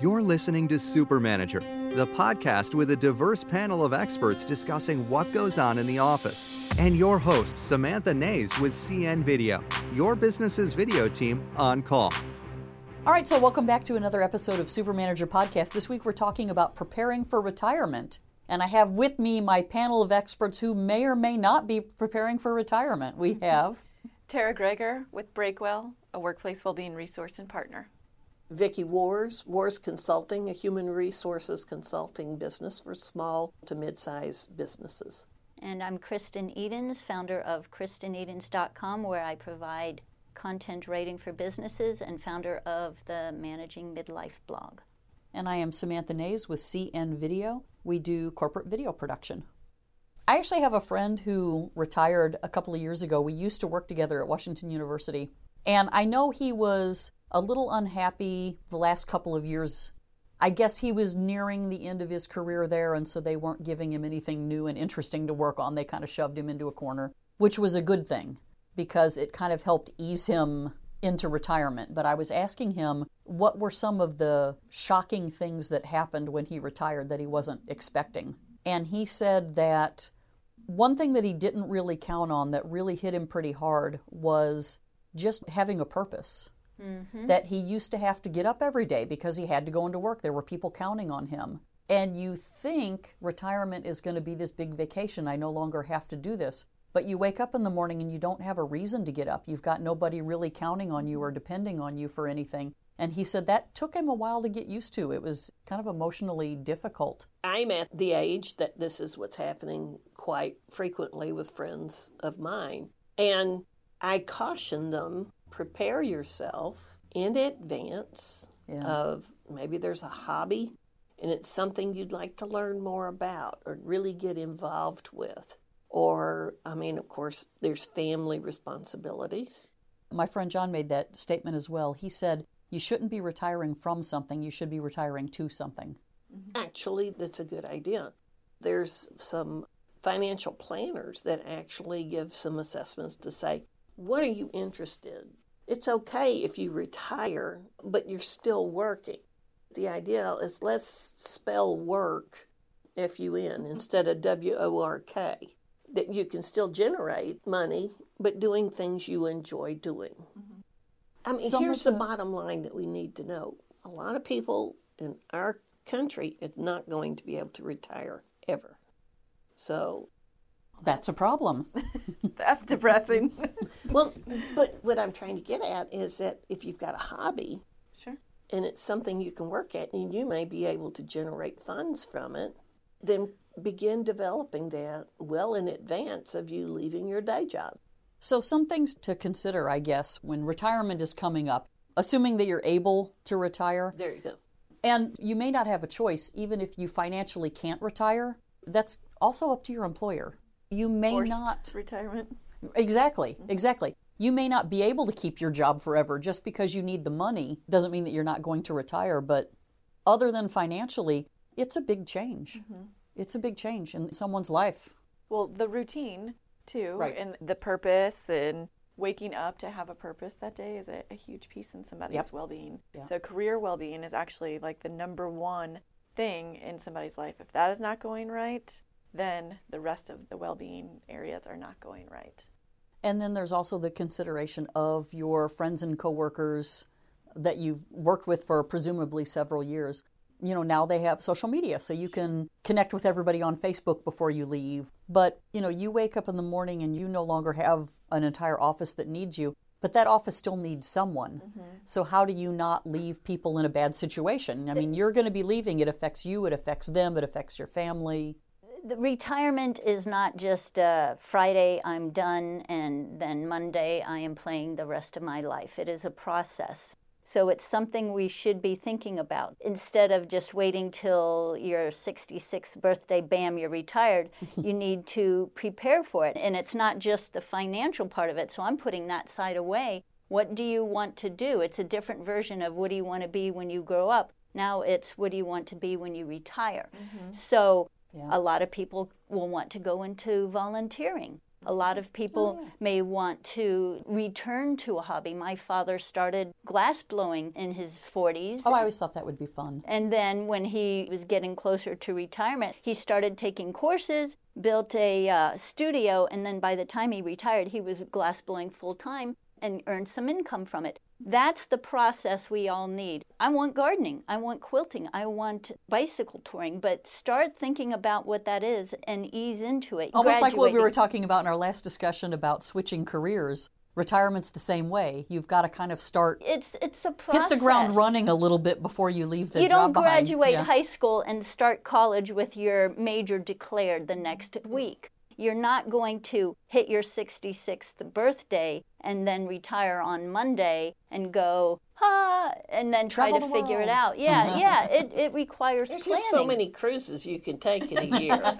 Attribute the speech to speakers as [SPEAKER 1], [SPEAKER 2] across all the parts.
[SPEAKER 1] You're listening to Super Manager, the podcast with a diverse panel of experts discussing what goes on in the office. And your host, Samantha Nays with CN Video, your business's video team on call.
[SPEAKER 2] All right, so welcome back to another episode of Super Manager Podcast. This week we're talking about preparing for retirement. And I have with me my panel of experts who may or may not be preparing for retirement. We have
[SPEAKER 3] Tara Gregor with Breakwell, a workplace well-being resource and partner.
[SPEAKER 4] Vicki Wars, Wars Consulting, a human resources consulting business for small to mid-sized businesses.
[SPEAKER 5] And I'm Kristen Edens, founder of KristenEdens.com, where I provide content writing for businesses and founder of the Managing Midlife blog.
[SPEAKER 2] And I am Samantha Nays with CN Video. We do corporate video production. I actually have a friend who retired a couple of years ago. We used to work together at Washington University. And I know he was a little unhappy the last couple of years. I guess he was nearing the end of his career there, and so they weren't giving him anything new and interesting to work on. They kind of shoved him into a corner, which was a good thing because it kind of helped ease him into retirement. But I was asking him what were some of the shocking things that happened when he retired that he wasn't expecting. And he said that one thing that he didn't really count on that really hit him pretty hard was just having a purpose. Mm-hmm. That he used to have to get up every day because he had to go into work. There were people counting on him. And you think retirement is going to be this big vacation. I no longer have to do this. But you wake up in the morning and you don't have a reason to get up. You've got nobody really counting on you or depending on you for anything. And he said that took him a while to get used to. It was kind of emotionally difficult.
[SPEAKER 4] I'm at the age that this is what's happening quite frequently with friends of mine. And I caution them prepare yourself in advance yeah. of maybe there's a hobby and it's something you'd like to learn more about or really get involved with. Or, I mean, of course, there's family responsibilities.
[SPEAKER 2] My friend John made that statement as well. He said, You shouldn't be retiring from something, you should be retiring to something. Mm-hmm.
[SPEAKER 4] Actually, that's a good idea. There's some financial planners that actually give some assessments to say, What are you interested in? It's okay if you retire, but you're still working. The idea is let's spell work F U N instead of W O R K that you can still generate money, but doing things you enjoy doing. Mm-hmm. I mean, here's the, the bottom line that we need to know. A lot of people in our country are not going to be able to retire ever. So
[SPEAKER 2] that's a problem.
[SPEAKER 3] that's depressing.
[SPEAKER 4] well, but what I'm trying to get at is that if you've got a hobby,
[SPEAKER 3] sure,
[SPEAKER 4] and it's something you can work at, and you may be able to generate funds from it, then begin developing that well in advance of you leaving your day job.
[SPEAKER 2] So, some things to consider, I guess, when retirement is coming up, assuming that you're able to retire.
[SPEAKER 4] There you go.
[SPEAKER 2] And you may not have a choice, even if you financially can't retire. That's also up to your employer. You may
[SPEAKER 3] Forced
[SPEAKER 2] not.
[SPEAKER 3] Retirement.
[SPEAKER 2] Exactly, exactly. You may not be able to keep your job forever just because you need the money doesn't mean that you're not going to retire, but other than financially, it's a big change. Mm-hmm it's a big change in someone's life.
[SPEAKER 3] Well, the routine too,
[SPEAKER 2] right.
[SPEAKER 3] and the purpose and waking up to have a purpose that day is a, a huge piece in somebody's
[SPEAKER 2] yep.
[SPEAKER 3] well-being. So career well-being is actually like the number one thing in somebody's life. If that is not going right, then the rest of the well-being areas are not going right.
[SPEAKER 2] And then there's also the consideration of your friends and coworkers that you've worked with for presumably several years you know, now they have social media, so you can connect with everybody on Facebook before you leave. But, you know, you wake up in the morning and you no longer have an entire office that needs you, but that office still needs someone. Mm-hmm. So, how do you not leave people in a bad situation? I mean, you're going to be leaving. It affects you, it affects them, it affects your family.
[SPEAKER 5] The retirement is not just uh, Friday, I'm done, and then Monday, I am playing the rest of my life. It is a process. So it's something we should be thinking about instead of just waiting till your 66th birthday, bam, you're retired. you need to prepare for it. And it's not just the financial part of it. So I'm putting that side away. What do you want to do? It's a different version of what do you want to be when you grow up. Now it's what do you want to be when you retire. Mm-hmm. So yeah. a lot of people will want to go into volunteering A lot of people may want to return to a hobby. My father started glass blowing in his 40s.
[SPEAKER 2] Oh, I always thought that would be fun.
[SPEAKER 5] And then when he was getting closer to retirement, he started taking courses, built a uh, studio, and then by the time he retired, he was glass blowing full time and earned some income from it. That's the process we all need. I want gardening, I want quilting, I want bicycle touring, but start thinking about what that is and ease into it.
[SPEAKER 2] Almost like what we were talking about in our last discussion about switching careers. Retirement's the same way. You've got to kind of start
[SPEAKER 5] It's it's a process.
[SPEAKER 2] hit the ground running a little bit before you leave the
[SPEAKER 5] you don't graduate
[SPEAKER 2] Yeah.
[SPEAKER 5] high school and start college with your major declared the next week. You're not going to hit your 66th birthday and then retire on Monday and go, ha, and then try
[SPEAKER 2] Travel
[SPEAKER 5] to
[SPEAKER 2] the
[SPEAKER 5] figure it out. Yeah, uh-huh. yeah, it, it requires
[SPEAKER 4] There's
[SPEAKER 5] planning.
[SPEAKER 4] just so many cruises you can take in a year.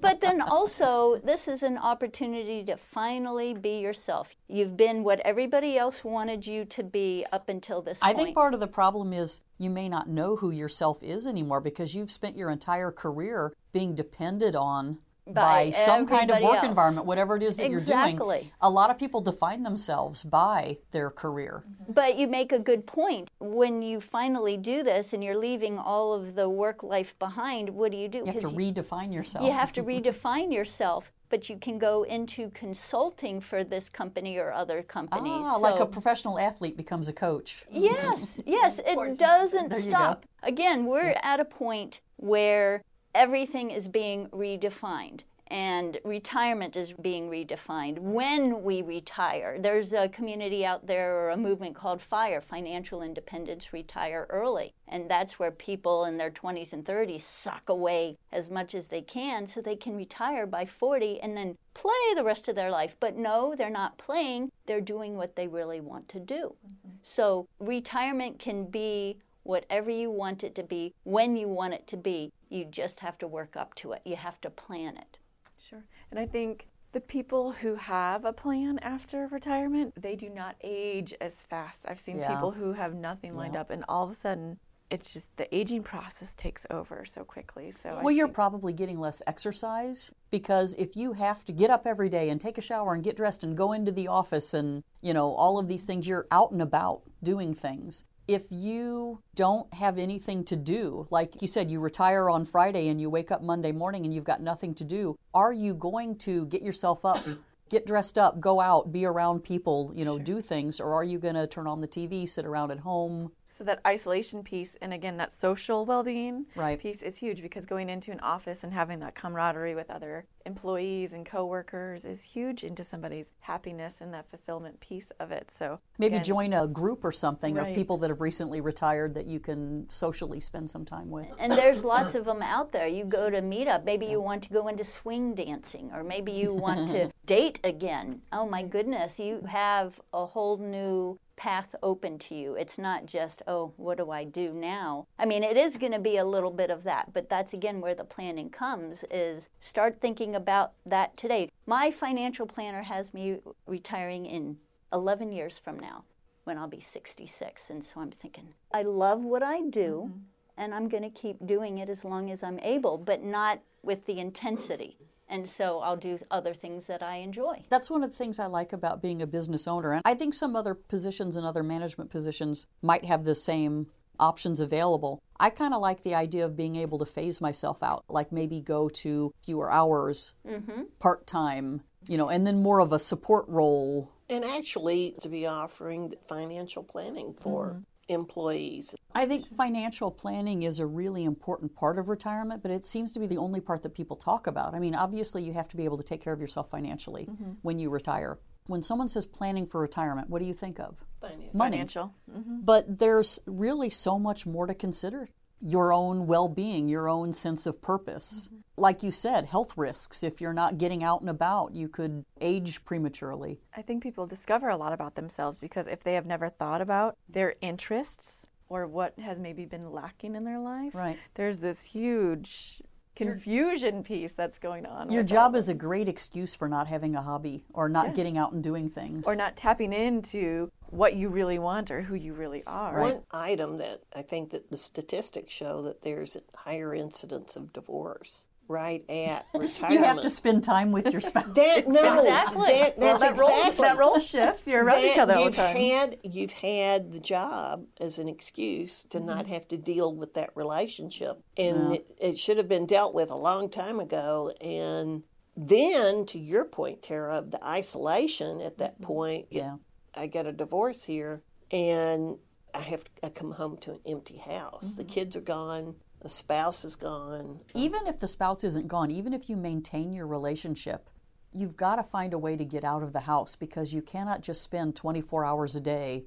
[SPEAKER 5] but then also, this is an opportunity to finally be yourself. You've been what everybody else wanted you to be up until this
[SPEAKER 2] I
[SPEAKER 5] point.
[SPEAKER 2] think part of the problem is you may not know who yourself is anymore because you've spent your entire career being depended on
[SPEAKER 5] By
[SPEAKER 2] some kind of work
[SPEAKER 5] else.
[SPEAKER 2] environment, whatever it is that you're doing. A lot of people define themselves by their career.
[SPEAKER 5] But you make a good point. When you finally do this and you're leaving all of the work life behind, what do you do?
[SPEAKER 2] You have to
[SPEAKER 5] 'Cause
[SPEAKER 2] redefine yourself.
[SPEAKER 5] you have to redefine yourself, but you can go into consulting for this company or other companies.
[SPEAKER 2] Ah, like a professional athlete becomes a coach.
[SPEAKER 5] Yes, yes, it doesn't
[SPEAKER 2] There you
[SPEAKER 5] stop. Again, we're at a point where everything is being redefined and retirement is being redefined. When we retire, there's a community out there or a movement called FIRE, Financial Independence Retire Early. And that's where people in their 20s and 30s suck away as much as they can so they can retire by 40 and then play the rest of their life. But no, they're not playing, they're doing what they really want to do. Mm-hmm. So retirement can be whatever you want it to be, when you want it to be. You just have to work up to it. You have to plan it.
[SPEAKER 3] Sure. And I think the people who have a plan after retirement, they do not age as fast. I've seen
[SPEAKER 2] Yeah.
[SPEAKER 3] people who have nothing lined up, and all of a sudden, it's just the aging process takes over so quickly. So I
[SPEAKER 2] Well, you're probably getting less exercise because if you have to get up every day and take a shower and get dressed and go into the office and, you know, all of these things, you're out and about doing things. If you don't have anything to do, like you said, you retire on Friday and you wake up Monday morning and you've got nothing to do, are you going to get yourself up, get dressed up, go out, be around people, you know, do things, or are you going to turn on the TV, sit around at home?
[SPEAKER 3] So that isolation piece, and again, that social well-being
[SPEAKER 2] Right.
[SPEAKER 3] piece is huge because going into an office and having that camaraderie with other employees and coworkers is huge into somebody's happiness and that fulfillment piece of it. So
[SPEAKER 2] Maybe
[SPEAKER 3] again,
[SPEAKER 2] join a group or something of people that have recently retired that you can socially spend some time with.
[SPEAKER 5] And there's lots of them out there. You go to meetup, maybe you want to go into swing dancing, or maybe you want to date again. Oh my goodness, you have a whole new path open to you. It's not just, oh, what do I do now? I mean, it is going to be a little bit of that, but that's again where the planning comes is start thinking about that today. My financial planner has me retiring in 11 years from now when I'll be 66. And so I'm thinking, I love what I do mm-hmm. and I'm going to keep doing it as long as I'm able, but not with the intensity. And so I'll do other things that I enjoy.
[SPEAKER 2] That's one of the things I like about being a business owner. And I think some other positions and other management positions might have the same options available. I kind of like the idea of being able to phase myself out, like maybe go to fewer hours, mm-hmm. part time, you know, and then more of a support role.
[SPEAKER 4] and actually, to be offering financial planning for mm-hmm. Employees.
[SPEAKER 2] I think financial planning is a really important part of retirement, but it seems to be the only part that people talk about. I mean, obviously, you have to be able to take care of yourself financially mm-hmm. when you retire. When someone says planning for retirement, what do you think of?
[SPEAKER 4] Financial.
[SPEAKER 2] Money.
[SPEAKER 3] financial. Mm-hmm.
[SPEAKER 2] But there's really so much more to consider. Your own well being, your own sense of purpose. Mm-hmm. Like you said, health risks. If you're not getting out and about, you could age prematurely.
[SPEAKER 3] I think people discover a lot about themselves because if they have never thought about their interests or what has maybe been lacking in their life,
[SPEAKER 2] Right.
[SPEAKER 3] there's this huge confusion piece that's going on.
[SPEAKER 2] Your job is a great excuse for not having a hobby or not getting out and doing things.
[SPEAKER 3] or not tapping into what you really want or who you really are.
[SPEAKER 4] One item that I think that the statistics show that there's a higher incidence of divorce right at retirement.
[SPEAKER 2] You have to spend time with your spouse.
[SPEAKER 4] That, no,
[SPEAKER 5] Exactly.
[SPEAKER 4] that,
[SPEAKER 3] Well,
[SPEAKER 4] that's
[SPEAKER 3] that role, that role shifts. You're around each
[SPEAKER 4] that
[SPEAKER 3] other all the
[SPEAKER 4] you've
[SPEAKER 3] time.
[SPEAKER 4] had you've had the job as an excuse to not
[SPEAKER 3] Mm-hmm.
[SPEAKER 4] have to deal with that relationship, and it, it should have been dealt with a long time ago. And then, to your point, Tara, of the isolation at that point,
[SPEAKER 2] Yeah.
[SPEAKER 4] I get a divorce here, and I have to I come home to an empty house.
[SPEAKER 3] Mm-hmm.
[SPEAKER 4] The kids are gone. The spouse is gone.
[SPEAKER 2] Even if the spouse isn't gone, even if you maintain your relationship, you've got to find a way to get out of the house because you cannot just spend 24 hours a day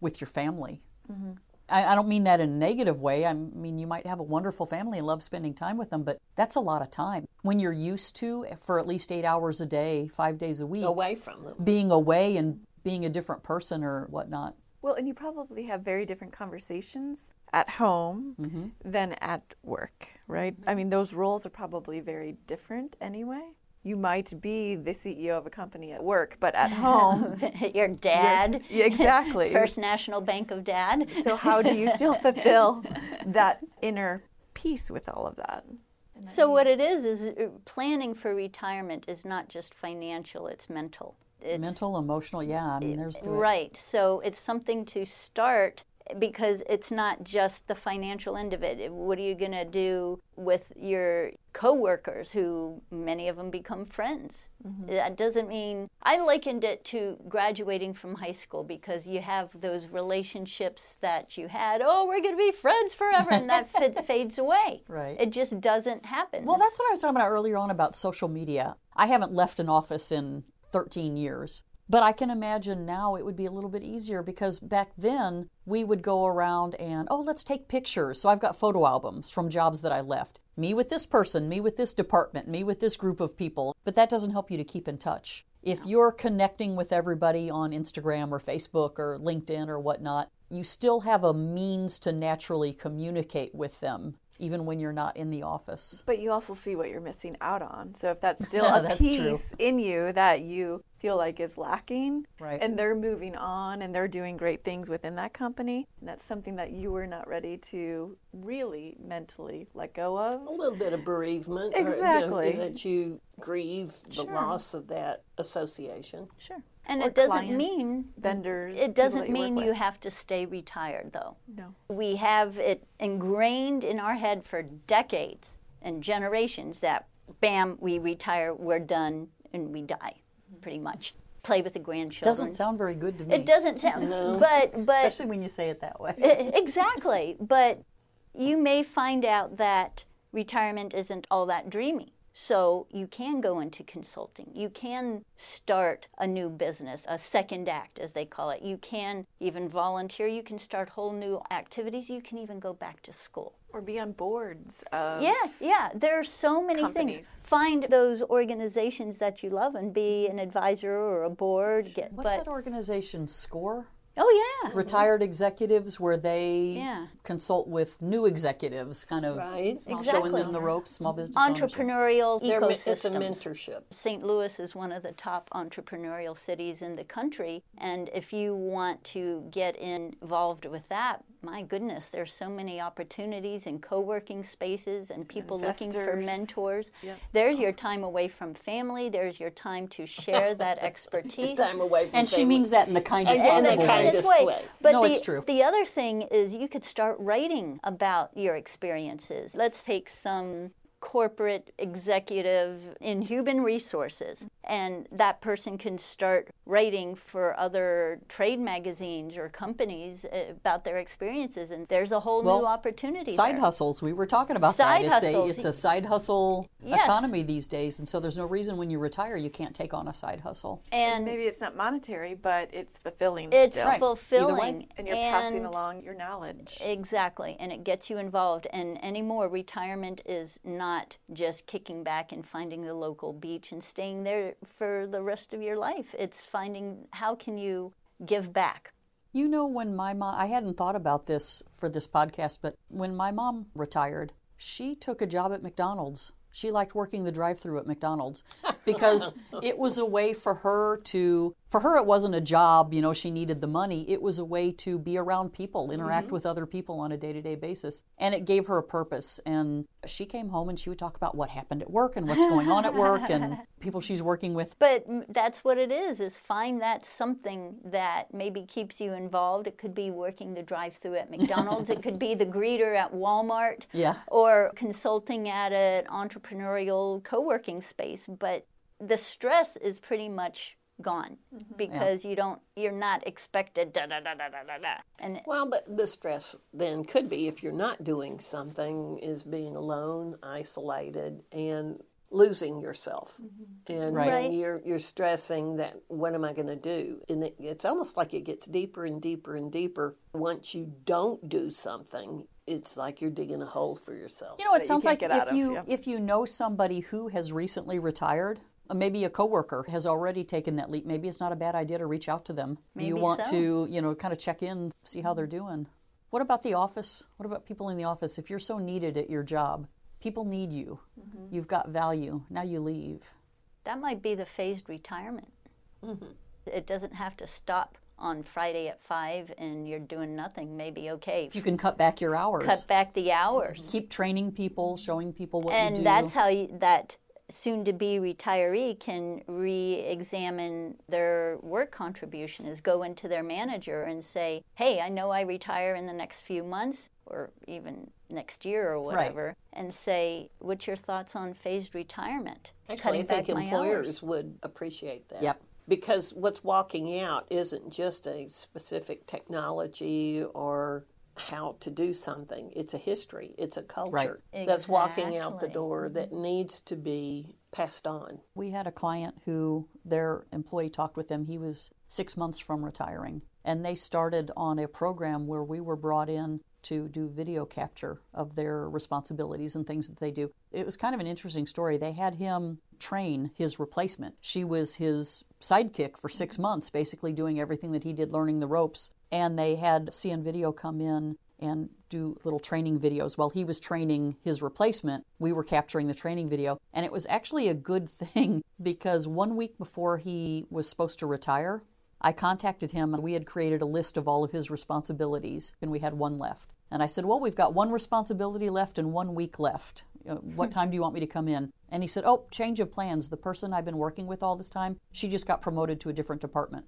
[SPEAKER 2] with your family. Mm-hmm. I, I don't mean that in a negative way. I mean, you might have a wonderful family and love spending time with them, but that's a lot of time. When you're used to, for at least eight hours a day, five days a week,
[SPEAKER 4] Away from them.
[SPEAKER 2] being away and being a different person or whatnot.
[SPEAKER 3] Well, and you probably have very different conversations at home
[SPEAKER 2] Mm-hmm.
[SPEAKER 3] than at work, right? I mean, those roles are probably very different anyway. You might be the CEO of a company at work, but at home,
[SPEAKER 5] Your dad.
[SPEAKER 3] Yeah, exactly.
[SPEAKER 5] First National Bank of Dad.
[SPEAKER 3] so how do you still fulfill that inner peace with all of that?
[SPEAKER 5] So what it is is planning for retirement is not just financial; it's mental. It's,
[SPEAKER 2] Mental, emotional, yeah. I mean, there's the,
[SPEAKER 5] Right. So it's something to start because it's not just the financial end of it. What are you going to do with your coworkers who many of them become friends? Mm-hmm. That doesn't mean I likened it to graduating from high school because you have those relationships that you had, oh, we're going to be friends forever and that f- fades away.
[SPEAKER 2] Right.
[SPEAKER 5] It just doesn't happen.
[SPEAKER 2] Well, that's what I was talking about earlier on about social media. I haven't left an office in 13 years, but I can imagine now it would be a little bit easier because back then we would go around and, oh, let's take pictures. So I've got photo albums from jobs that I left. Me with this person, me with this department, me with this group of people. But that doesn't help you to keep in touch. If you're connecting with everybody on Instagram or Facebook or LinkedIn or whatnot, you still have a means to naturally communicate with them, even when you're not in the office.
[SPEAKER 3] But you also see what you're missing out on. So if that's still a
[SPEAKER 2] that's
[SPEAKER 3] piece
[SPEAKER 2] true.
[SPEAKER 3] in you that you feel like is lacking,
[SPEAKER 2] Right.
[SPEAKER 3] and they're moving on and they're doing great things within that company, and that's something that you were not ready to really mentally let go of.
[SPEAKER 4] a little bit of bereavement. or, you know,
[SPEAKER 3] Exactly.
[SPEAKER 4] that you grieve the loss of that association.
[SPEAKER 3] Sure.
[SPEAKER 5] And
[SPEAKER 3] Or
[SPEAKER 5] it doesn't
[SPEAKER 3] clients,
[SPEAKER 5] mean
[SPEAKER 3] vendors.
[SPEAKER 5] It doesn't
[SPEAKER 3] that you
[SPEAKER 5] mean you have to stay retired, though.
[SPEAKER 3] No.
[SPEAKER 5] We have it ingrained in our head for decades and generations that, bam, we retire, we're done, and we die, pretty much. Play with the grandchildren.
[SPEAKER 2] Doesn't sound very good to me.
[SPEAKER 5] it doesn't sound, but but
[SPEAKER 2] Especially when you say it that way.
[SPEAKER 5] Exactly. But you may find out that retirement isn't all that dreamy. So you can go into consulting. You can start a new business, a second act, as they call it. You can even volunteer. You can start whole new activities. You can even go back to school.
[SPEAKER 3] Or be on boards of.
[SPEAKER 5] Yeah, yeah. There are so many things.
[SPEAKER 3] Companies.
[SPEAKER 5] Find those organizations that you love and be an advisor or a board. Get,
[SPEAKER 2] What's
[SPEAKER 5] but
[SPEAKER 2] that organization? SCORE?
[SPEAKER 5] Oh yeah,
[SPEAKER 2] Retired executives, where they
[SPEAKER 5] Yeah.
[SPEAKER 2] consult with new executives, kind of
[SPEAKER 4] Right.
[SPEAKER 2] showing them the ropes, small business
[SPEAKER 5] entrepreneurial
[SPEAKER 4] They're, it's a mentorship.
[SPEAKER 5] St. Louis is one of the top entrepreneurial cities in the country. And if you want to get involved with that, my goodness, there's so many opportunities in co working spaces and people looking for mentors.
[SPEAKER 3] Yep.
[SPEAKER 5] There's your time away from family, there's your time to share that expertise.
[SPEAKER 4] Time away from
[SPEAKER 2] And she means that in the kindest
[SPEAKER 4] And
[SPEAKER 2] possible way.
[SPEAKER 4] Kindest
[SPEAKER 5] this way.
[SPEAKER 4] way.
[SPEAKER 5] But
[SPEAKER 2] No,
[SPEAKER 5] the,
[SPEAKER 2] it's true.
[SPEAKER 5] The other thing is you could start writing about your experiences. Let's take some corporate executive in human resources and that person can start writing for other trade magazines or companies uh, about their experiences and there's a whole
[SPEAKER 2] Well,
[SPEAKER 5] new opportunity
[SPEAKER 2] Side
[SPEAKER 5] there.
[SPEAKER 2] husles. We were talking about
[SPEAKER 5] Side
[SPEAKER 2] that. It's
[SPEAKER 5] hustles.
[SPEAKER 2] a it's a side hustle
[SPEAKER 5] Yes.
[SPEAKER 2] economy these days, and so there's no reason when you retire you can't take on a side hustle.
[SPEAKER 3] And
[SPEAKER 5] and
[SPEAKER 3] maybe it's not monetary, but it's fulfilling
[SPEAKER 5] it's
[SPEAKER 3] still.
[SPEAKER 2] Right. Either way.
[SPEAKER 5] fulfilling
[SPEAKER 3] And you're passing along your knowledge.
[SPEAKER 5] Exactly, and it gets you involved. And anymore, retirement is not just kicking back and finding the local beach and staying there for the rest of your life. It's finding how can you give back.
[SPEAKER 2] You know, when my mom, I hadn't thought about this for this podcast, but when my mom retired, she took a job at McDonald's. She liked working the drive through at McDonald's because it was a way for her to for her it wasn't a job you know she needed the money it was a way to be around people interact
[SPEAKER 3] Mm-hmm.
[SPEAKER 2] with other people on a day-to-day basis and it gave her a purpose and she came home and she would talk about what happened at work and what's going on at work and people she's working with
[SPEAKER 5] But that's what it is, is find that something that maybe keeps you involved. It could be working the drive through at McDonald's. it could be the greeter at Walmart.
[SPEAKER 2] Yeah.
[SPEAKER 5] Or consulting at an entrepreneurial co-working space. But the stress is pretty much gone mm-hmm. because you don't you're not expected da da da da da da da. And
[SPEAKER 4] Well, but the stress then could be if you're not doing something is being alone, isolated, and losing yourself. Mm-hmm. And
[SPEAKER 2] Right.
[SPEAKER 5] Right.
[SPEAKER 4] then you're you're stressing that what am I going to do? And it, it's almost like it gets deeper and deeper and deeper. Once you don't do something, it's like you're digging a hole for yourself.
[SPEAKER 2] You know, it sounds
[SPEAKER 3] can't
[SPEAKER 2] like if
[SPEAKER 3] of,
[SPEAKER 2] you if you know somebody who has recently retired, Uh, maybe a coworker has already taken that leap. Maybe it's not a bad idea to reach out to them. Do you want
[SPEAKER 5] so.
[SPEAKER 2] to, you know, kind of check in, see how they're mm-hmm. doing? What about the office? What about people in the office? If you're so needed at your job, people need you.
[SPEAKER 3] Mm-hmm.
[SPEAKER 2] You've got value. Now you leave.
[SPEAKER 5] that might be the phased retirement. Mm-hmm. It doesn't have to stop on Friday at five and you're doing nothing. Maybe okay.
[SPEAKER 2] If you can cut back your hours,
[SPEAKER 5] cut back the mm-hmm. hours.
[SPEAKER 2] keep training people, showing people what
[SPEAKER 5] and
[SPEAKER 2] you do.
[SPEAKER 5] And that's how you, that soon to be retiree can re-examine their work contribution is go into their manager and say hey i know i retire in the next few months or even next year or whatever and say what's your thoughts on phased retirement
[SPEAKER 4] Actually, I think employers would appreciate that.
[SPEAKER 2] Yep.
[SPEAKER 4] Because what's walking out isn't just a specific technology or how to do something. It's a history. It's a culture that's walking out the door that mm-hmm. needs to be passed on.
[SPEAKER 2] We had a client who their employee talked with them. He was six months from retiring. And they started on a program where we were brought in to do video capture of their responsibilities and things that they do. It was kind of an interesting story. They had him train his replacement. She was his sidekick for six mm-hmm. months, basically doing everything that he did, learning the ropes. And they had CN Video come in and do little training videos. While he was training his replacement, we were capturing the training video. And it was actually a good thing because one week before he was supposed to retire, I contacted him and we had created a list of all of his responsibilities and we had one left. And I said, Well, we've got one responsibility left and one week left. Uh, What time do you want me to come in? And he said, Oh, change of plans. The person I've been working with all this time, she just got promoted to a different department.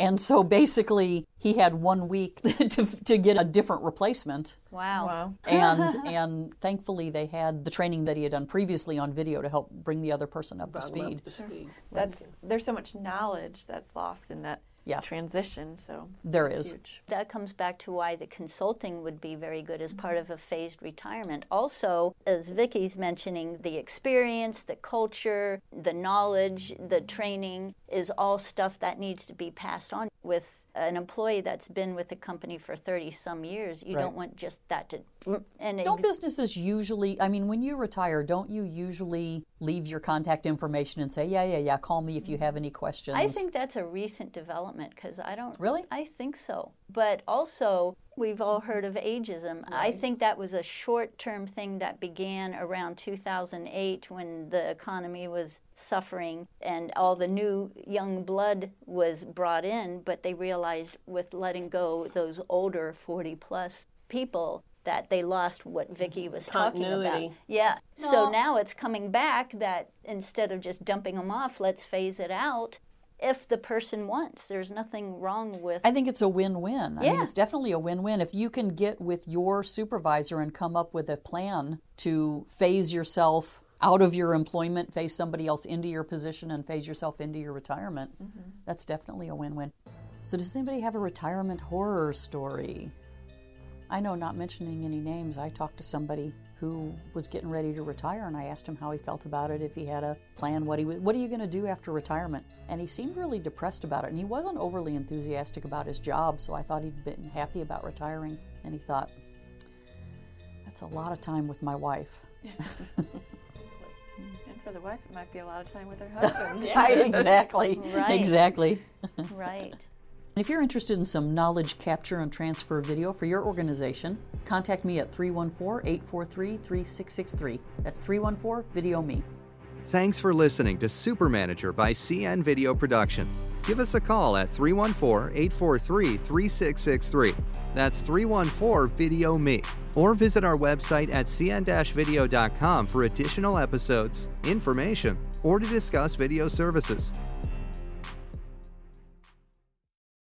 [SPEAKER 2] And so basically, he had one week to, to get a different replacement.
[SPEAKER 5] wow
[SPEAKER 3] Wow.
[SPEAKER 2] And and thankfully, they had the training that he had done previously on video to help bring the other person up to
[SPEAKER 4] Bring 'em
[SPEAKER 2] speed.
[SPEAKER 4] up to speed.
[SPEAKER 3] That's there's so much knowledge that's lost in that
[SPEAKER 2] Yeah.
[SPEAKER 3] transition. So
[SPEAKER 2] there is
[SPEAKER 3] huge.
[SPEAKER 5] that comes back to why the consulting would be very good as part mm-hmm. of a phased retirement. Also, as Vicky's mentioning, the experience, the culture, the knowledge, the training is all stuff that needs to be passed on with an employee that's been with the company for 30 some years. You
[SPEAKER 2] Right.
[SPEAKER 5] don't want just that to and
[SPEAKER 2] Don't
[SPEAKER 5] ex-
[SPEAKER 2] businesses usually, I mean, when you retire, don't you usually leave your contact information and say, yeah, yeah, yeah, call me if you have any questions?
[SPEAKER 5] I think that's a recent development because I don't
[SPEAKER 2] Really?
[SPEAKER 5] I think so. But also, we've all heard of ageism. I think that was a short term thing that began around 2008 when the economy was suffering and all the new young blood was brought in. But they realized with letting go those older 40 plus people that they lost what Vicky was talking about.
[SPEAKER 4] Continuity.
[SPEAKER 5] Yeah. So now it's coming back that instead of just dumping them off, let's phase it out if the person wants. There's nothing wrong with
[SPEAKER 2] I think it's a win win. I mean,
[SPEAKER 5] Yeah.
[SPEAKER 2] it's definitely a win win. If you can get with your supervisor and come up with a plan to phase yourself out of your employment, phase somebody else into your position, and phase yourself into your retirement, mm-hmm. that's definitely a win win. So, does anybody have a retirement horror story? I know, not mentioning any names, I talked to somebody who was getting ready to retire, and I asked him how he felt about it, if he had a plan, what he was, what are you going to do after retirement? And he seemed really depressed about it, and he wasn't overly enthusiastic about his job, so I thought he'd been happy about retiring, and he thought, that's a lot of time with my wife.
[SPEAKER 3] And for the wife, it might be a lot of time with her husband.
[SPEAKER 2] Right, exactly.
[SPEAKER 5] Right.
[SPEAKER 2] Exactly.
[SPEAKER 5] right.
[SPEAKER 2] If you're interested in some knowledge capture and transfer video for your organization, contact me at 314 843 3663. That's 314 Video Me.
[SPEAKER 1] Thanks for listening to Super Manager by CN Video Production. Give us a call at 314 843 3663. That's 314 Video Me. Or visit our website at cn video.com for additional episodes, information, or to discuss video services.